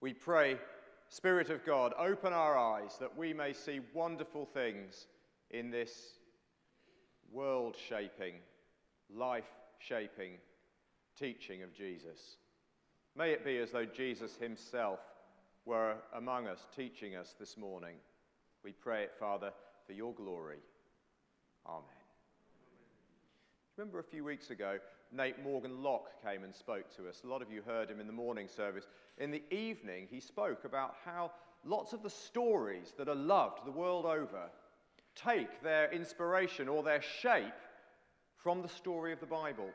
We pray, Spirit of God, open our eyes that we may see wonderful things in this world shaping, life shaping teaching of Jesus. May it be as though Jesus himself were among us, teaching us this morning. We pray it, Father, for your glory. Amen. Remember a few weeks ago, Nate Morgan Locke came and spoke to us. A lot of you heard him in the morning service. In the evening, he spoke about how lots of the stories that are loved the world over take their inspiration or their shape from the story of the Bible.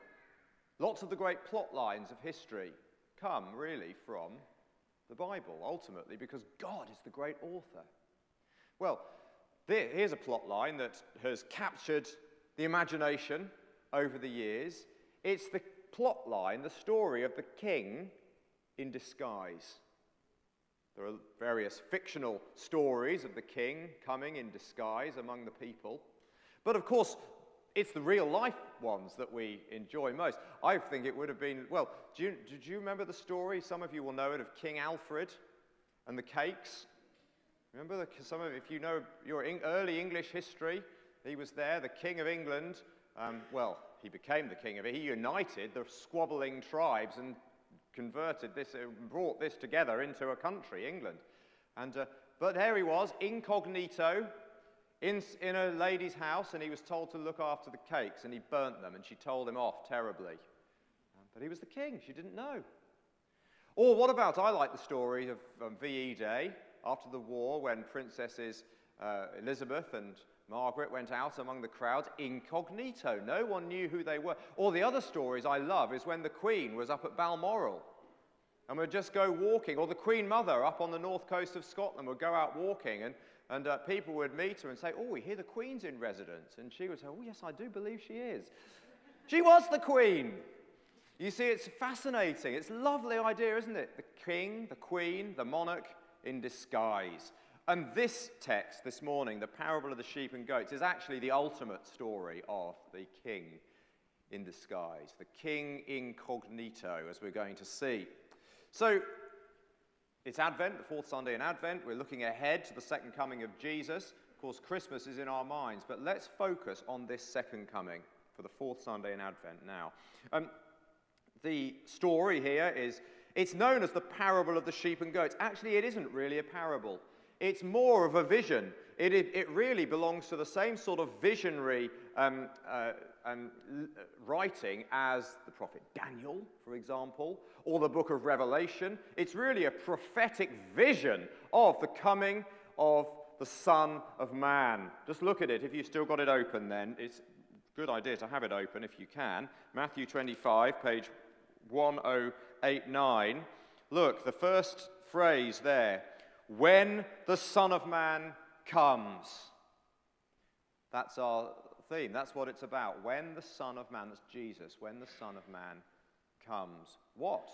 Lots of the great plot lines of history come really from the Bible, ultimately, because God is the great author. Well, here's a plot line that has captured the imagination over the years. It's the plot line, the story of the king in disguise. There are various fictional stories of the king coming in disguise among the people. But of course, it's the real life ones that we enjoy most. I think it would have been, well, do you, did you remember the story? Some of you will know it of King Alfred and the cakes. Remember, the, some of, if you know your early English history, he was there, the King of England. Um, well, he became the king of it. He united the squabbling tribes and converted this, uh, brought this together into a country, England. And, uh, but there he was, incognito, in, in a lady's house, and he was told to look after the cakes, and he burnt them, and she told him off terribly. Um, but he was the king, she didn't know. Or what about, I like the story of um, VE Day, after the war, when Princesses uh, Elizabeth and Margaret went out among the crowds incognito. No one knew who they were. Or the other stories I love is when the Queen was up at Balmoral and would just go walking, or the Queen Mother up on the north coast of Scotland would go out walking, and, and uh, people would meet her and say, Oh, we hear the Queen's in residence. And she would say, Oh, yes, I do believe she is. she was the Queen. You see, it's fascinating. It's a lovely idea, isn't it? The king, the queen, the monarch in disguise. And this text this morning, the parable of the sheep and goats, is actually the ultimate story of the king in disguise, the king incognito, as we're going to see. So, it's Advent, the fourth Sunday in Advent. We're looking ahead to the second coming of Jesus. Of course, Christmas is in our minds, but let's focus on this second coming for the fourth Sunday in Advent now. Um, the story here is it's known as the parable of the sheep and goats. Actually, it isn't really a parable. It's more of a vision. It, it, it really belongs to the same sort of visionary um, uh, um, writing as the prophet Daniel, for example, or the book of Revelation. It's really a prophetic vision of the coming of the Son of Man. Just look at it. If you've still got it open, then it's a good idea to have it open if you can. Matthew 25, page 1089. Look, the first phrase there when the Son of Man comes. That's our theme. That's what it's about. When the Son of Man, that's Jesus, when the Son of Man comes. What?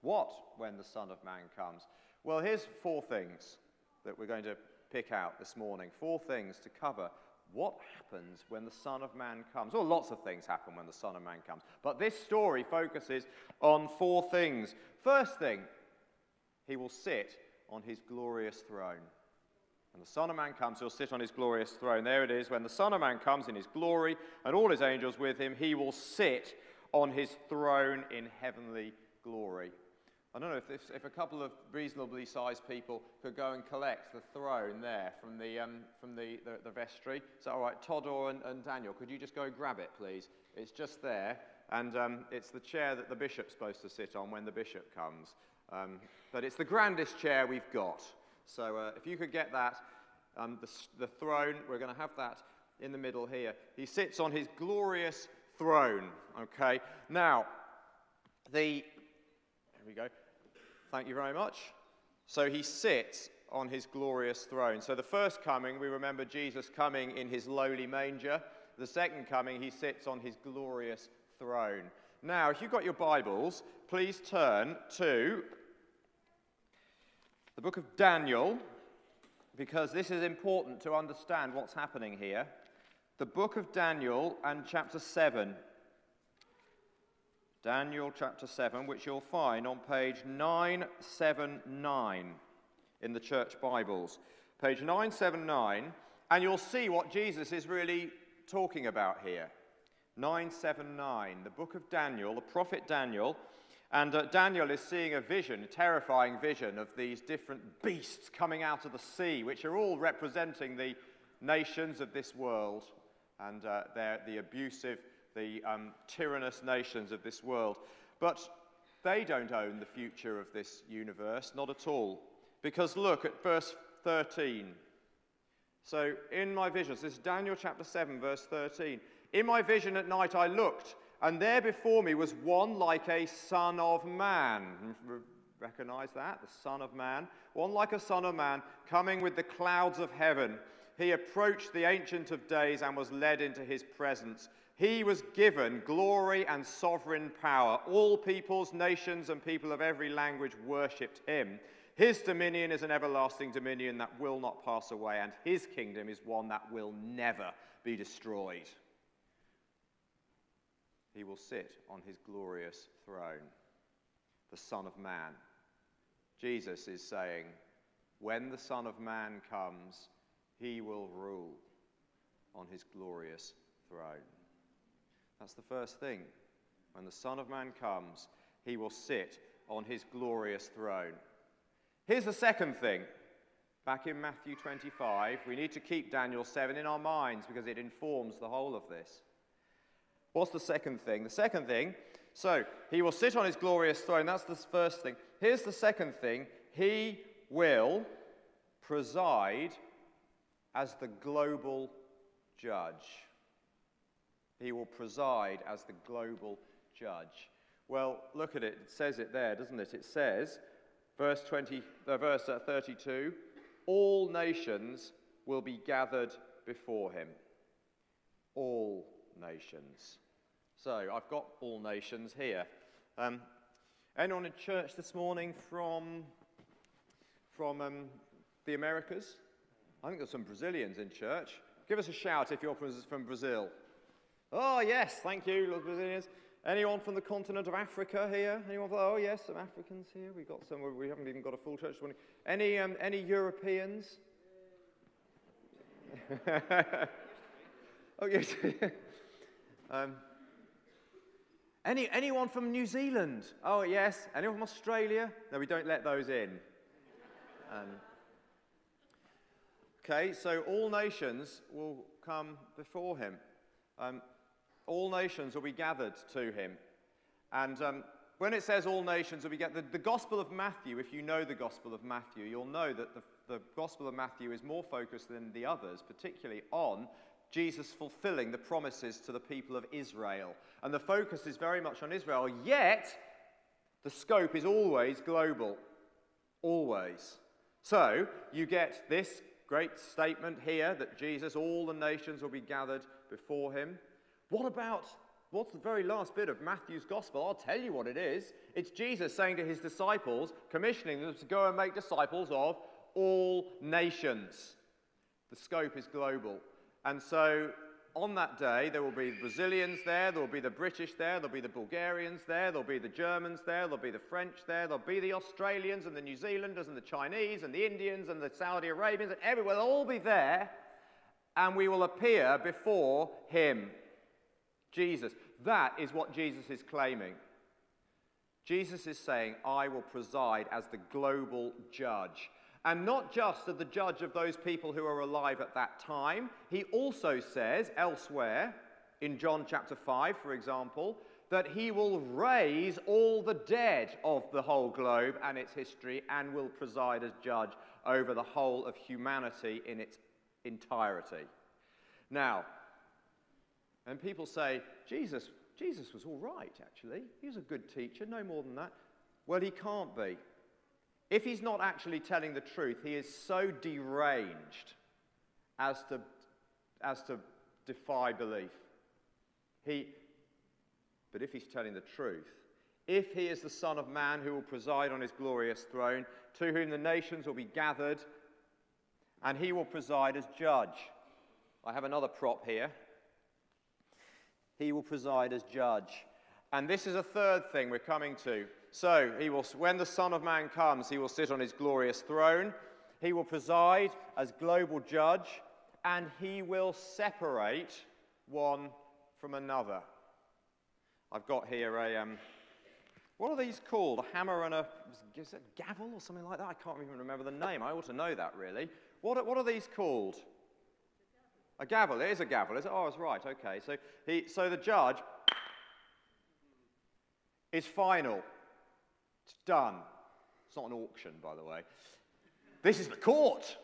What when the Son of Man comes? Well, here's four things that we're going to pick out this morning. Four things to cover what happens when the Son of Man comes. Well, lots of things happen when the Son of Man comes. But this story focuses on four things. First thing, he will sit on his glorious throne. When the Son of Man comes, he'll sit on his glorious throne. There it is. When the Son of Man comes in his glory and all his angels with him, he will sit on his throne in heavenly glory. I don't know if, if, a couple of reasonably sized people could go and collect the throne there from the, um, from the, the, the, vestry. That all right? Todd or and, and, Daniel, could you just go grab it, please? It's just there, and um, it's the chair that the bishop's supposed to sit on when the bishop comes. Um, but it's the grandest chair we've got. So uh, if you could get that, um, the, the throne, we're going to have that in the middle here. He sits on his glorious throne. Okay. Now, the, there we go. Thank you very much. So he sits on his glorious throne. So the first coming, we remember Jesus coming in his lowly manger. The second coming, he sits on his glorious throne. Now, if you've got your Bibles, please turn to the book of Daniel, because this is important to understand what's happening here. The book of Daniel and chapter 7. Daniel chapter 7, which you'll find on page 979 in the church Bibles. Page 979, and you'll see what Jesus is really talking about here. 979, the book of Daniel, the prophet Daniel. And uh, Daniel is seeing a vision, a terrifying vision of these different beasts coming out of the sea, which are all representing the nations of this world and uh, they're the abusive, the um, tyrannous nations of this world. But they don't own the future of this universe, not at all. Because look at verse 13. So, in my visions, this is Daniel chapter 7, verse 13. In my vision at night I looked, and there before me was one like a son of man. Recognize that? The son of man. One like a son of man, coming with the clouds of heaven. He approached the Ancient of Days and was led into his presence. He was given glory and sovereign power. All peoples, nations, and people of every language worshipped him. His dominion is an everlasting dominion that will not pass away, and his kingdom is one that will never be destroyed. He will sit on his glorious throne, the Son of Man. Jesus is saying, When the Son of Man comes, he will rule on his glorious throne. That's the first thing. When the Son of Man comes, he will sit on his glorious throne. Here's the second thing. Back in Matthew 25, we need to keep Daniel 7 in our minds because it informs the whole of this. What's the second thing? The second thing, so he will sit on his glorious throne. That's the first thing. Here's the second thing he will preside as the global judge. He will preside as the global judge. Well, look at it. It says it there, doesn't it? It says, verse, 20, uh, verse uh, 32 all nations will be gathered before him. All nations. So I've got all nations here. Um, anyone in church this morning from, from um, the Americas? I think there's some Brazilians in church. Give us a shout if you're from Brazil. Oh, yes, thank you, Brazilians. Anyone from the continent of Africa here? Anyone? From, oh, yes, some Africans here. We've got some. We haven't even got a full church. Any, um, any Europeans? oh, yes. um, any, anyone from New Zealand? Oh, yes. Anyone from Australia? No, we don't let those in. Um, okay, so all nations will come before him. Um, all nations will be gathered to him. And um, when it says all nations will be gathered, the, Gospel of Matthew, if you know the Gospel of Matthew, you'll know that the, the Gospel of Matthew is more focused than the others, particularly on Jesus fulfilling the promises to the people of Israel. And the focus is very much on Israel, yet the scope is always global. Always. So you get this great statement here that Jesus, all the nations will be gathered before him. What about what's the very last bit of Matthew's gospel? I'll tell you what it is. It's Jesus saying to his disciples, commissioning them to go and make disciples of all nations. The scope is global. And so on that day, there will be Brazilians there, there will be the British there, there'll be the Bulgarians there, there'll be the Germans there, there'll be the French there, there'll be the Australians and the New Zealanders and the Chinese and the Indians and the Saudi Arabians and everywhere. They'll all be there, and we will appear before him. Jesus. That is what Jesus is claiming. Jesus is saying, I will preside as the global judge. And not just the judge of those people who are alive at that time, he also says elsewhere, in John chapter 5, for example, that he will raise all the dead of the whole globe and its history and will preside as judge over the whole of humanity in its entirety. Now, and people say, Jesus, Jesus was all right, actually. He was a good teacher, no more than that. Well, he can't be. If he's not actually telling the truth, he is so deranged as to, as to defy belief. He, but if he's telling the truth, if he is the Son of Man who will preside on his glorious throne, to whom the nations will be gathered, and he will preside as judge. I have another prop here. He will preside as judge. And this is a third thing we're coming to. So, he will, when the Son of Man comes, he will sit on his glorious throne. He will preside as global judge, and he will separate one from another. I've got here a, um, what are these called? A hammer and a, is it gavel or something like that? I can't even remember the name. I ought to know that, really. What are, what are these called? A gavel. It is a gavel, is it? Oh, it's right. Okay. So, he, so the judge is final. It's done. It's not an auction, by the way. This is the court.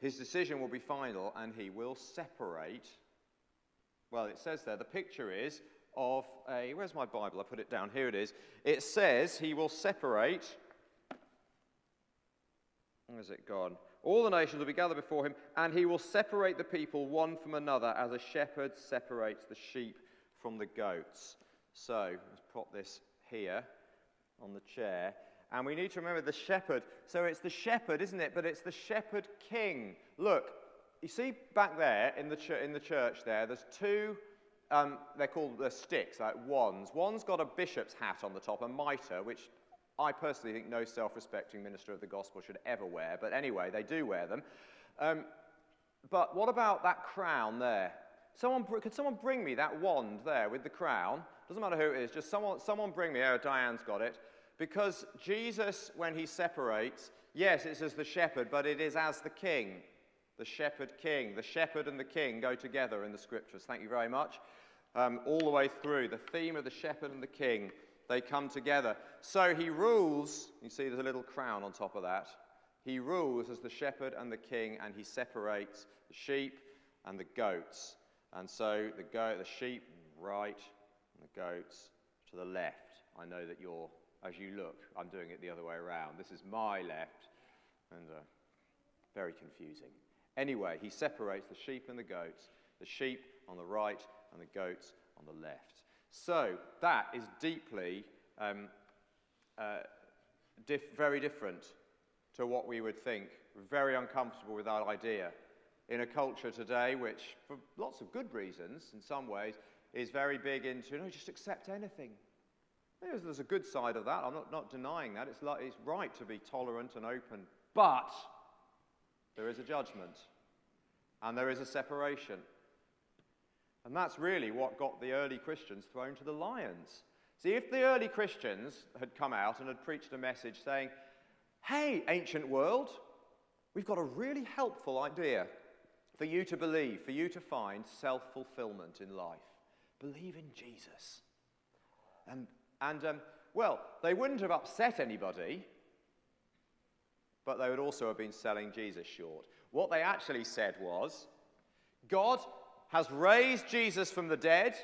His decision will be final and he will separate. Well, it says there, the picture is of a. Where's my Bible? I put it down. Here it is. It says he will separate. Where's it gone? All the nations will be gathered before him, and he will separate the people one from another as a shepherd separates the sheep from the goats. So, let's put this here on the chair. And we need to remember the shepherd. So it's the shepherd, isn't it? But it's the shepherd king. Look, you see back there in the, ch- in the church there, there's two, um, they're called the sticks, like wands. One's got a bishop's hat on the top, a mitre, which I personally think no self respecting minister of the gospel should ever wear. But anyway, they do wear them. Um, but what about that crown there? Someone, could someone bring me that wand there with the crown? Doesn't matter who it is, just someone, someone bring me. Oh, Diane's got it. Because Jesus, when he separates, yes, it's as the shepherd, but it is as the king. The shepherd king. The shepherd and the king go together in the scriptures. Thank you very much. Um, all the way through, the theme of the shepherd and the king, they come together. So he rules, you see there's a little crown on top of that. He rules as the shepherd and the king, and he separates the sheep and the goats. And so the, the sheep right and the goats to the left. I know that you're as you look. I'm doing it the other way around. This is my left, and uh, very confusing. Anyway, he separates the sheep and the goats, the sheep on the right and the goats on the left. So that is deeply, um, uh, very different to what we would think. very uncomfortable with that idea. In a culture today, which, for lots of good reasons, in some ways, is very big into, no, just accept anything. There's, there's a good side of that. I'm not, not denying that. It's, like, it's right to be tolerant and open. But there is a judgment and there is a separation. And that's really what got the early Christians thrown to the lions. See, if the early Christians had come out and had preached a message saying, Hey, ancient world, we've got a really helpful idea for you to believe, for you to find self fulfillment in life. Believe in Jesus. And and, um, well, they wouldn't have upset anybody, but they would also have been selling Jesus short. What they actually said was God has raised Jesus from the dead.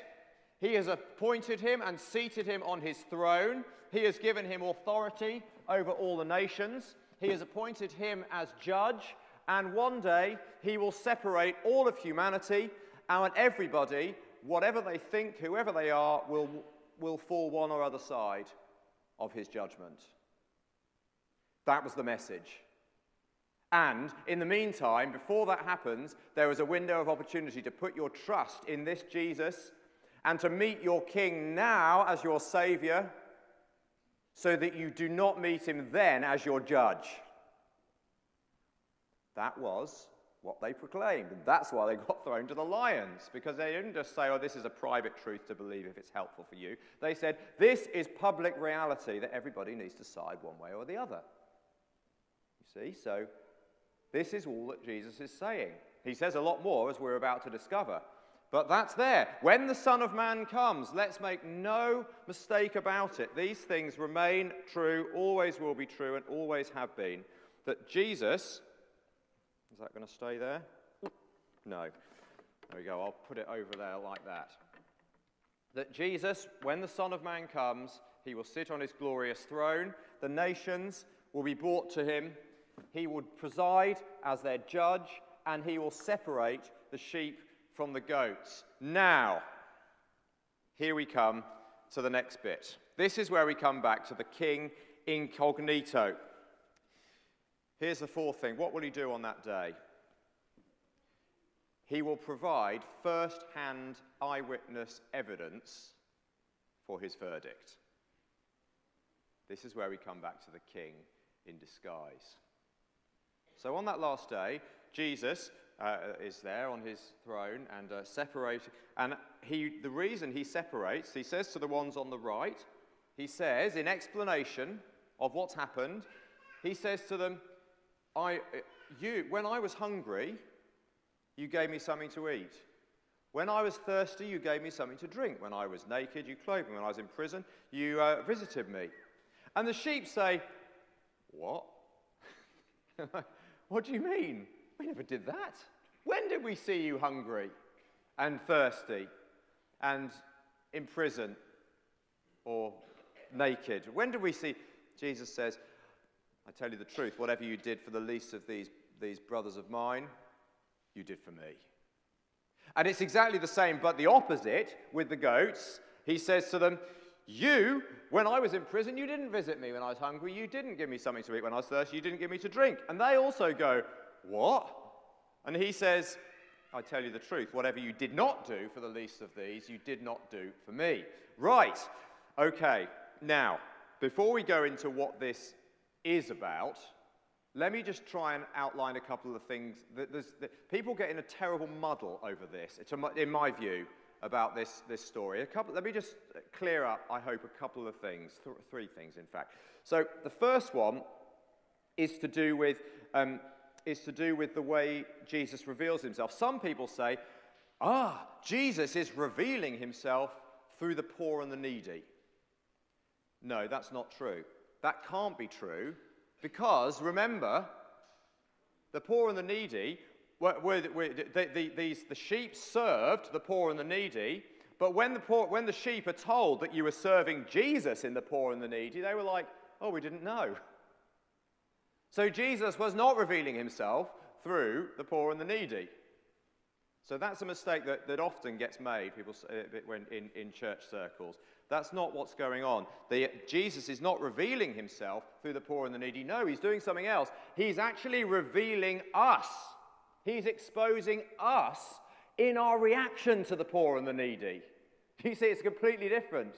He has appointed him and seated him on his throne. He has given him authority over all the nations. He has appointed him as judge. And one day he will separate all of humanity, and everybody, whatever they think, whoever they are, will will fall one or other side of his judgment. That was the message. And in the meantime, before that happens, there is a window of opportunity to put your trust in this Jesus and to meet your King now as your Savior so that you do not meet him then as your judge. That was what they proclaimed. And that's why they got thrown to the lions, because they didn't just say, oh, this is a private truth to believe if it's helpful for you. They said, this is public reality that everybody needs to side one way or the other. You see? So this is all that Jesus is saying. He says a lot more as we're about to discover. But that's there. When the Son of Man comes, let's make no mistake about it. These things remain true, always will be true, and always have been. That Jesus is that going to stay there? No. There we go. I'll put it over there like that. That Jesus, when the Son of Man comes, he will sit on his glorious throne. The nations will be brought to him. He will preside as their judge, and he will separate the sheep from the goats. Now, here we come to the next bit. This is where we come back to the king incognito. Here's the fourth thing what will he do on that day? he will provide first hand eyewitness evidence for his verdict. This is where we come back to the king in disguise. So on that last day, Jesus uh, is there on his throne and uh. And he, the reason he separates, he says to the ones on the right, he says, in explanation of what's happened, he says to them, I, you, when I was hungry, you gave me something to eat. When I was thirsty, you gave me something to drink. When I was naked, you clothed me. When I was in prison, you uh, visited me. And the sheep say, What? what do you mean? We never did that. When did we see you hungry and thirsty and in prison or naked? When did we see? Jesus says, I tell you the truth, whatever you did for the least of these, these brothers of mine, you did for me. And it's exactly the same, but the opposite with the goats. He says to them, You, when I was in prison, you didn't visit me when I was hungry. You didn't give me something to eat when I was thirsty. You didn't give me to drink. And they also go, What? And he says, I tell you the truth, whatever you did not do for the least of these, you did not do for me. Right. Okay. Now, before we go into what this is about, let me just try and outline a couple of things. That there's, people get in a terrible muddle over this, it's a, in my view, about this, this story. A couple, let me just clear up, I hope, a couple of things, th- three things, in fact. So the first one is to do with um, is to do with the way Jesus reveals himself. Some people say, ah, Jesus is revealing himself through the poor and the needy. No, that's not true. That can't be true because remember, the poor and the needy, were, were, were the, the, these, the sheep served the poor and the needy, but when the, poor, when the sheep are told that you were serving Jesus in the poor and the needy, they were like, oh, we didn't know. So Jesus was not revealing himself through the poor and the needy. So that's a mistake that, that often gets made people when, in, in church circles. That's not what's going on. The, Jesus is not revealing himself through the poor and the needy. No, he's doing something else. He's actually revealing us. He's exposing us in our reaction to the poor and the needy. You see, it's completely different.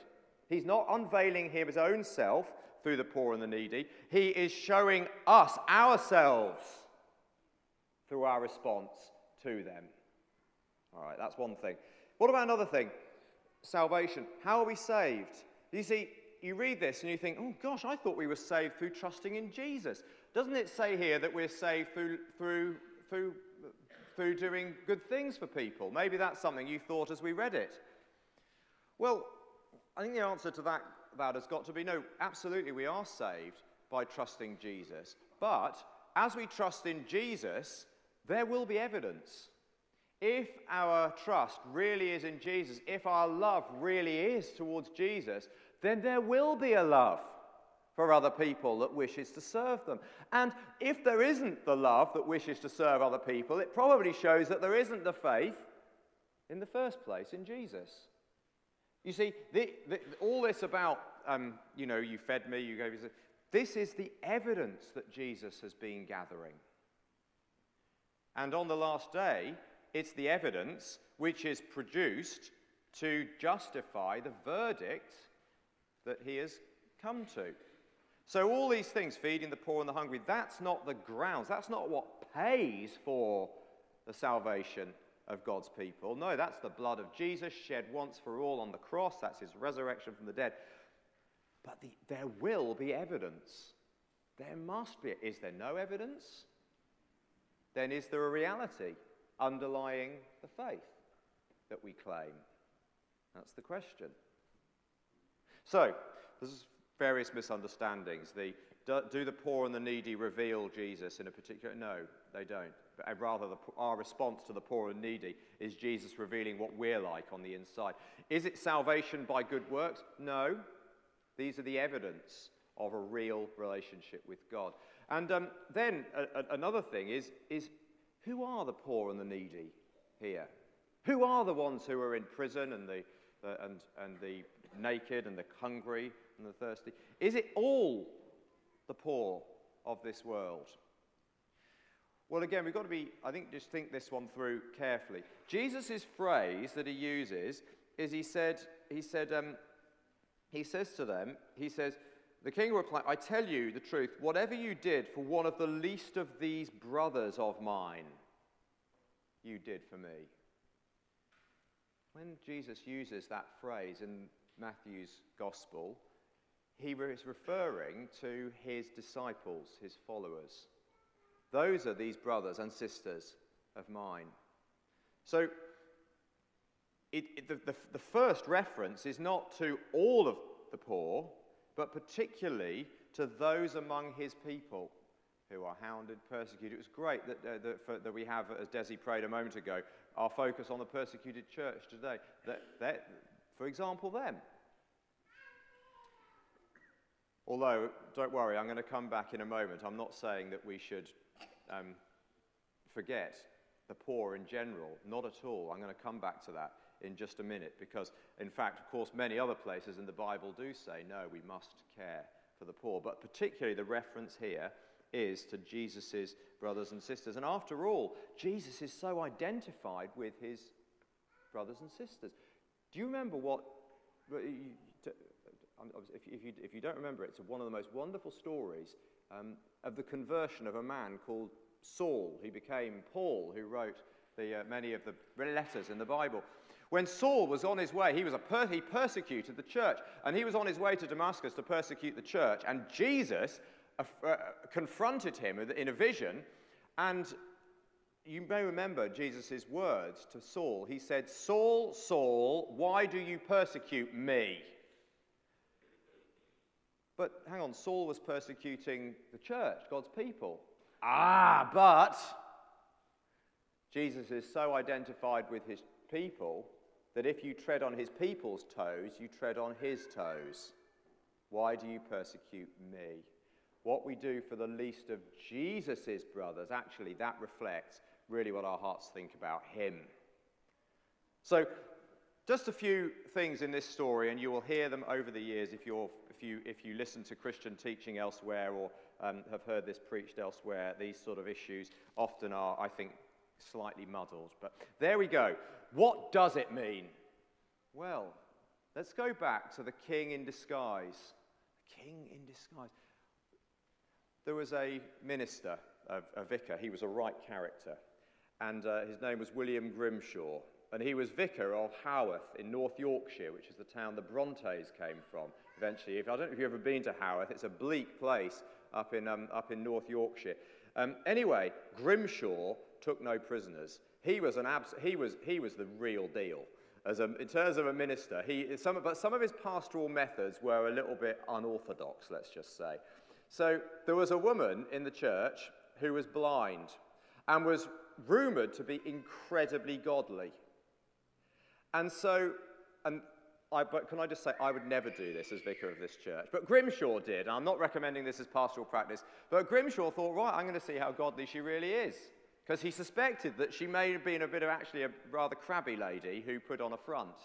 He's not unveiling his own self through the poor and the needy. He is showing us ourselves through our response to them. All right, that's one thing. What about another thing? Salvation. How are we saved? You see, you read this and you think, oh gosh, I thought we were saved through trusting in Jesus. Doesn't it say here that we're saved through, through, through, through doing good things for people? Maybe that's something you thought as we read it. Well, I think the answer to that that has got to be no, absolutely, we are saved by trusting Jesus. But as we trust in Jesus, there will be evidence. If our trust really is in Jesus, if our love really is towards Jesus, then there will be a love for other people that wishes to serve them. And if there isn't the love that wishes to serve other people, it probably shows that there isn't the faith in the first place in Jesus. You see, the, the, all this about, um, you know, you fed me, you gave me, this is the evidence that Jesus has been gathering. And on the last day, it's the evidence which is produced to justify the verdict that he has come to. So, all these things, feeding the poor and the hungry, that's not the grounds, that's not what pays for the salvation of God's people. No, that's the blood of Jesus shed once for all on the cross. That's his resurrection from the dead. But the, there will be evidence. There must be. Is there no evidence? Then is there a reality underlying the faith that we claim? That's the question. So, there's various misunderstandings. The, do, do the poor and the needy reveal Jesus in a particular? No, they don't but rather the, our response to the poor and needy is Jesus revealing what we're like on the inside. Is it salvation by good works? No. These are the evidence of a real relationship with God. And um, then another thing is, is who are the poor and the needy here? Who are the ones who are in prison and the, and, and the naked and the hungry and the thirsty? Is it all the poor of this world? Well, again, we've got to be, I think, just think this one through carefully. Jesus' phrase that he uses is he said, he said, um, he says to them, he says, the king replied, I tell you the truth, whatever you did for one of the least of these brothers of mine, you did for me. When Jesus uses that phrase in Matthew's gospel, he is referring to his disciples, his followers. Those are these brothers and sisters of mine. So, it, it, the, the, the first reference is not to all of the poor, but particularly to those among his people who are hounded, persecuted. It was great that, uh, that, for, that we have, as Desi prayed a moment ago, our focus on the persecuted church today. That, that, for example, them. Although, don't worry, I'm going to come back in a moment. I'm not saying that we should um, forget the poor in general. Not at all. I'm going to come back to that in just a minute because, in fact, of course, many other places in the Bible do say, no, we must care for the poor. But particularly the reference here is to Jesus' brothers and sisters. And after all, Jesus is so identified with his brothers and sisters. Do you remember what? If you, if you don't remember it, it's one of the most wonderful stories um, of the conversion of a man called Saul. He became Paul, who wrote the, uh, many of the letters in the Bible. When Saul was on his way, he, was a per- he persecuted the church, and he was on his way to Damascus to persecute the church. And Jesus uh, uh, confronted him in a vision, and you may remember Jesus' words to Saul. He said, Saul, Saul, why do you persecute me? But hang on, Saul was persecuting the church, God's people. Ah, but Jesus is so identified with his people that if you tread on his people's toes, you tread on his toes. Why do you persecute me? What we do for the least of Jesus' brothers, actually, that reflects really what our hearts think about him. So, just a few things in this story, and you will hear them over the years if, you're, if, you, if you listen to Christian teaching elsewhere or um, have heard this preached elsewhere. These sort of issues often are, I think, slightly muddled. But there we go. What does it mean? Well, let's go back to the king in disguise. The king in disguise. There was a minister, a, a vicar. He was a right character. And uh, his name was William Grimshaw. And he was vicar of Haworth in North Yorkshire, which is the town the Brontes came from eventually. If, I don't know if you've ever been to Haworth, it's a bleak place up in, um, up in North Yorkshire. Um, anyway, Grimshaw took no prisoners. He was, an abs- he was, he was the real deal. As a, in terms of a minister, he, some, but some of his pastoral methods were a little bit unorthodox, let's just say. So there was a woman in the church who was blind and was rumored to be incredibly godly. And so, and I, but can I just say, I would never do this as vicar of this church. But Grimshaw did. And I'm not recommending this as pastoral practice. But Grimshaw thought, right, I'm going to see how godly she really is because he suspected that she may have been a bit of actually a rather crabby lady who put on a front.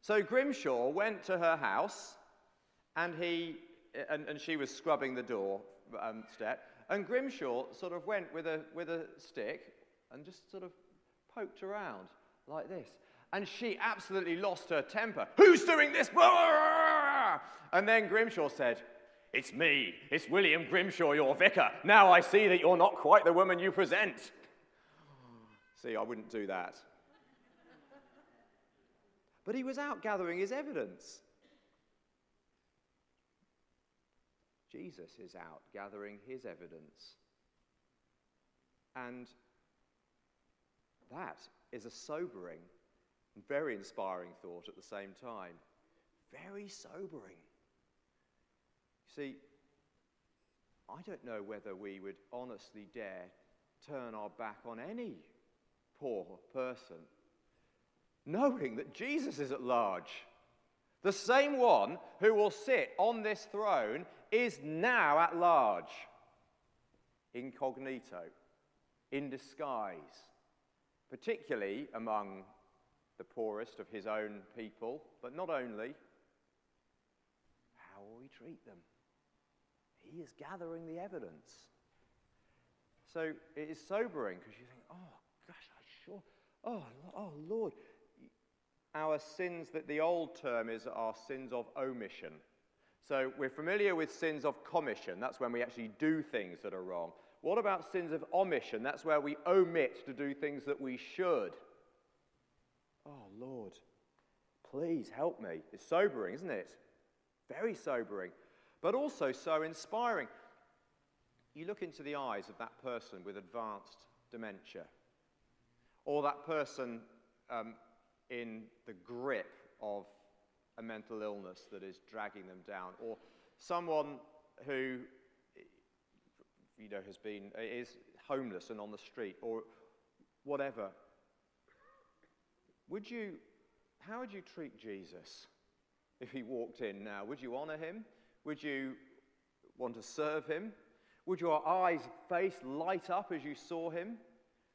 So Grimshaw went to her house, and, he, and, and she was scrubbing the door um, step, and Grimshaw sort of went with a, with a stick and just sort of poked around like this. And she absolutely lost her temper. Who's doing this? And then Grimshaw said, it's me. It's William Grimshaw, your vicar. Now I see that you're not quite the woman you present. See, I wouldn't do that. But he was out gathering his evidence. Jesus is out gathering his evidence. And that is a sobering, and very inspiring thought at the same time. Very sobering. See, I don't know whether we would honestly dare turn our back on any poor person, knowing that Jesus is at large. The same one who will sit on this throne is now at large, incognito, in disguise, particularly among the poorest of his own people, but not only. How will we treat them? He is gathering the evidence. So it is sobering because you think, oh, gosh, I sure, oh, oh, Lord. Our sins, that the old term is our sins of omission. So we're familiar with sins of commission. That's when we actually do things that are wrong. What about sins of omission? That's where we omit to do things that we should. Oh, Lord, please help me. It's sobering, isn't it? Very sobering, but also so inspiring. You look into the eyes of that person with advanced dementia, or that person um, in the grip of a mental illness that is dragging them down, or someone who you know has been is homeless and on the street, or whatever. Would you, how would you treat Jesus if he walked in now? Would you honor him? Would you want to serve him? Would your eyes, face light up as you saw him?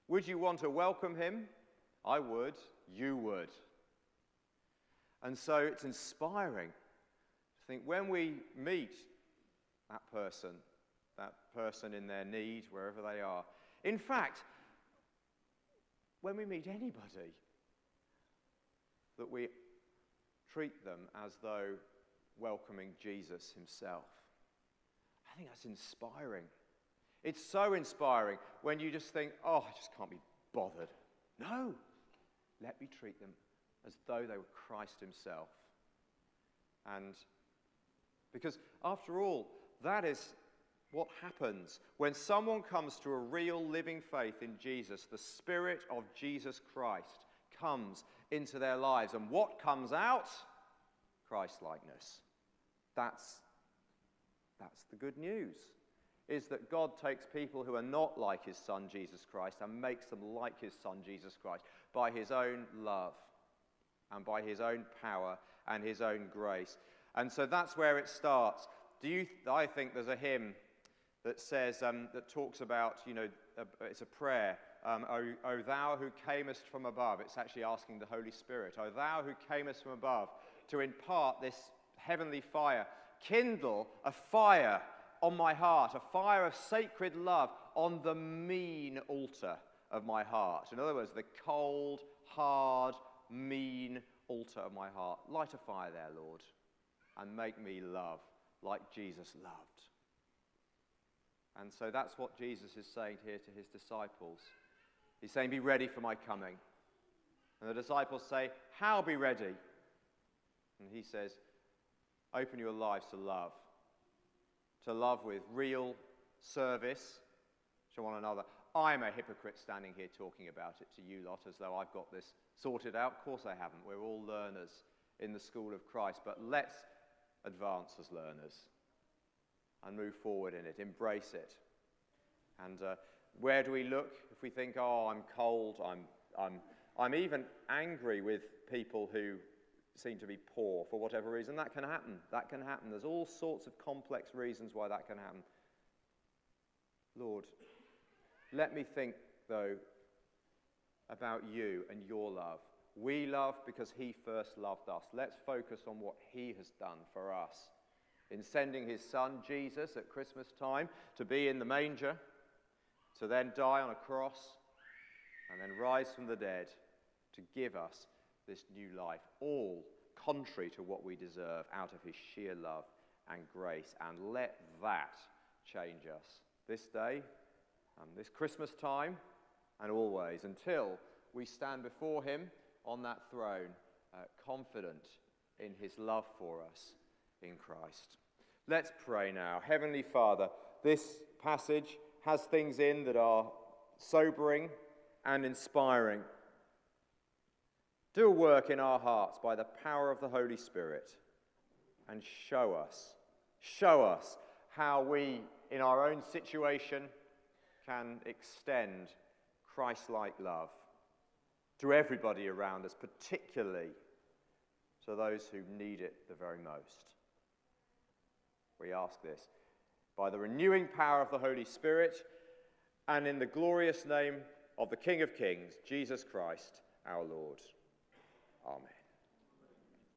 Would you want to welcome him? I would. You would. And so it's inspiring to think when we meet that person, that person in their need, wherever they are. In fact, when we meet anybody, that we treat them as though welcoming Jesus himself. I think that's inspiring. It's so inspiring when you just think, oh, I just can't be bothered. No, let me treat them as though they were Christ himself. And because, after all, that is what happens when someone comes to a real living faith in Jesus. The Spirit of Jesus Christ comes into their lives. And what comes out? Christ likeness. That's, that's the good news. Is that God takes people who are not like his son Jesus Christ and makes them like his son Jesus Christ by his own love and by his own power and his own grace. And so that's where it starts. Do you, I think there's a hymn that says, um, that talks about, you know, it's a prayer um, o, o thou who camest from above. It's actually asking the Holy Spirit, O thou who camest from above, to impart this heavenly fire. Kindle a fire on my heart, a fire of sacred love on the mean altar of my heart. In other words, the cold, hard, mean altar of my heart. Light a fire there, Lord, and make me love like Jesus loved. And so that's what Jesus is saying here to his disciples. He's saying, Be ready for my coming. And the disciples say, How be ready? And he says, Open your lives to love. To love with real service to one another. I'm a hypocrite standing here talking about it to you lot as though I've got this sorted out. Of course I haven't. We're all learners in the school of Christ. But let's advance as learners and move forward in it, embrace it. And uh, where do we look if we think, oh, I'm cold, I'm, I'm, I'm even angry with people who seem to be poor for whatever reason? That can happen. That can happen. There's all sorts of complex reasons why that can happen. Lord, let me think, though, about you and your love. We love because He first loved us. Let's focus on what He has done for us in sending His Son, Jesus, at Christmas time to be in the manger to then die on a cross and then rise from the dead to give us this new life, all contrary to what we deserve out of his sheer love and grace. And let that change us this day, and this Christmas time, and always until we stand before him on that throne, uh, confident in his love for us in Christ. Let's pray now. Heavenly Father, this passage has things in that are sobering and inspiring. Do a work in our hearts by the power of the Holy Spirit and show us, show us how we, in our own situation, can extend Christ like love to everybody around us, particularly to those who need it the very most. We ask this by the renewing power of the Holy Spirit, and in the glorious name of the King of Kings, Jesus Christ our Lord. Amen.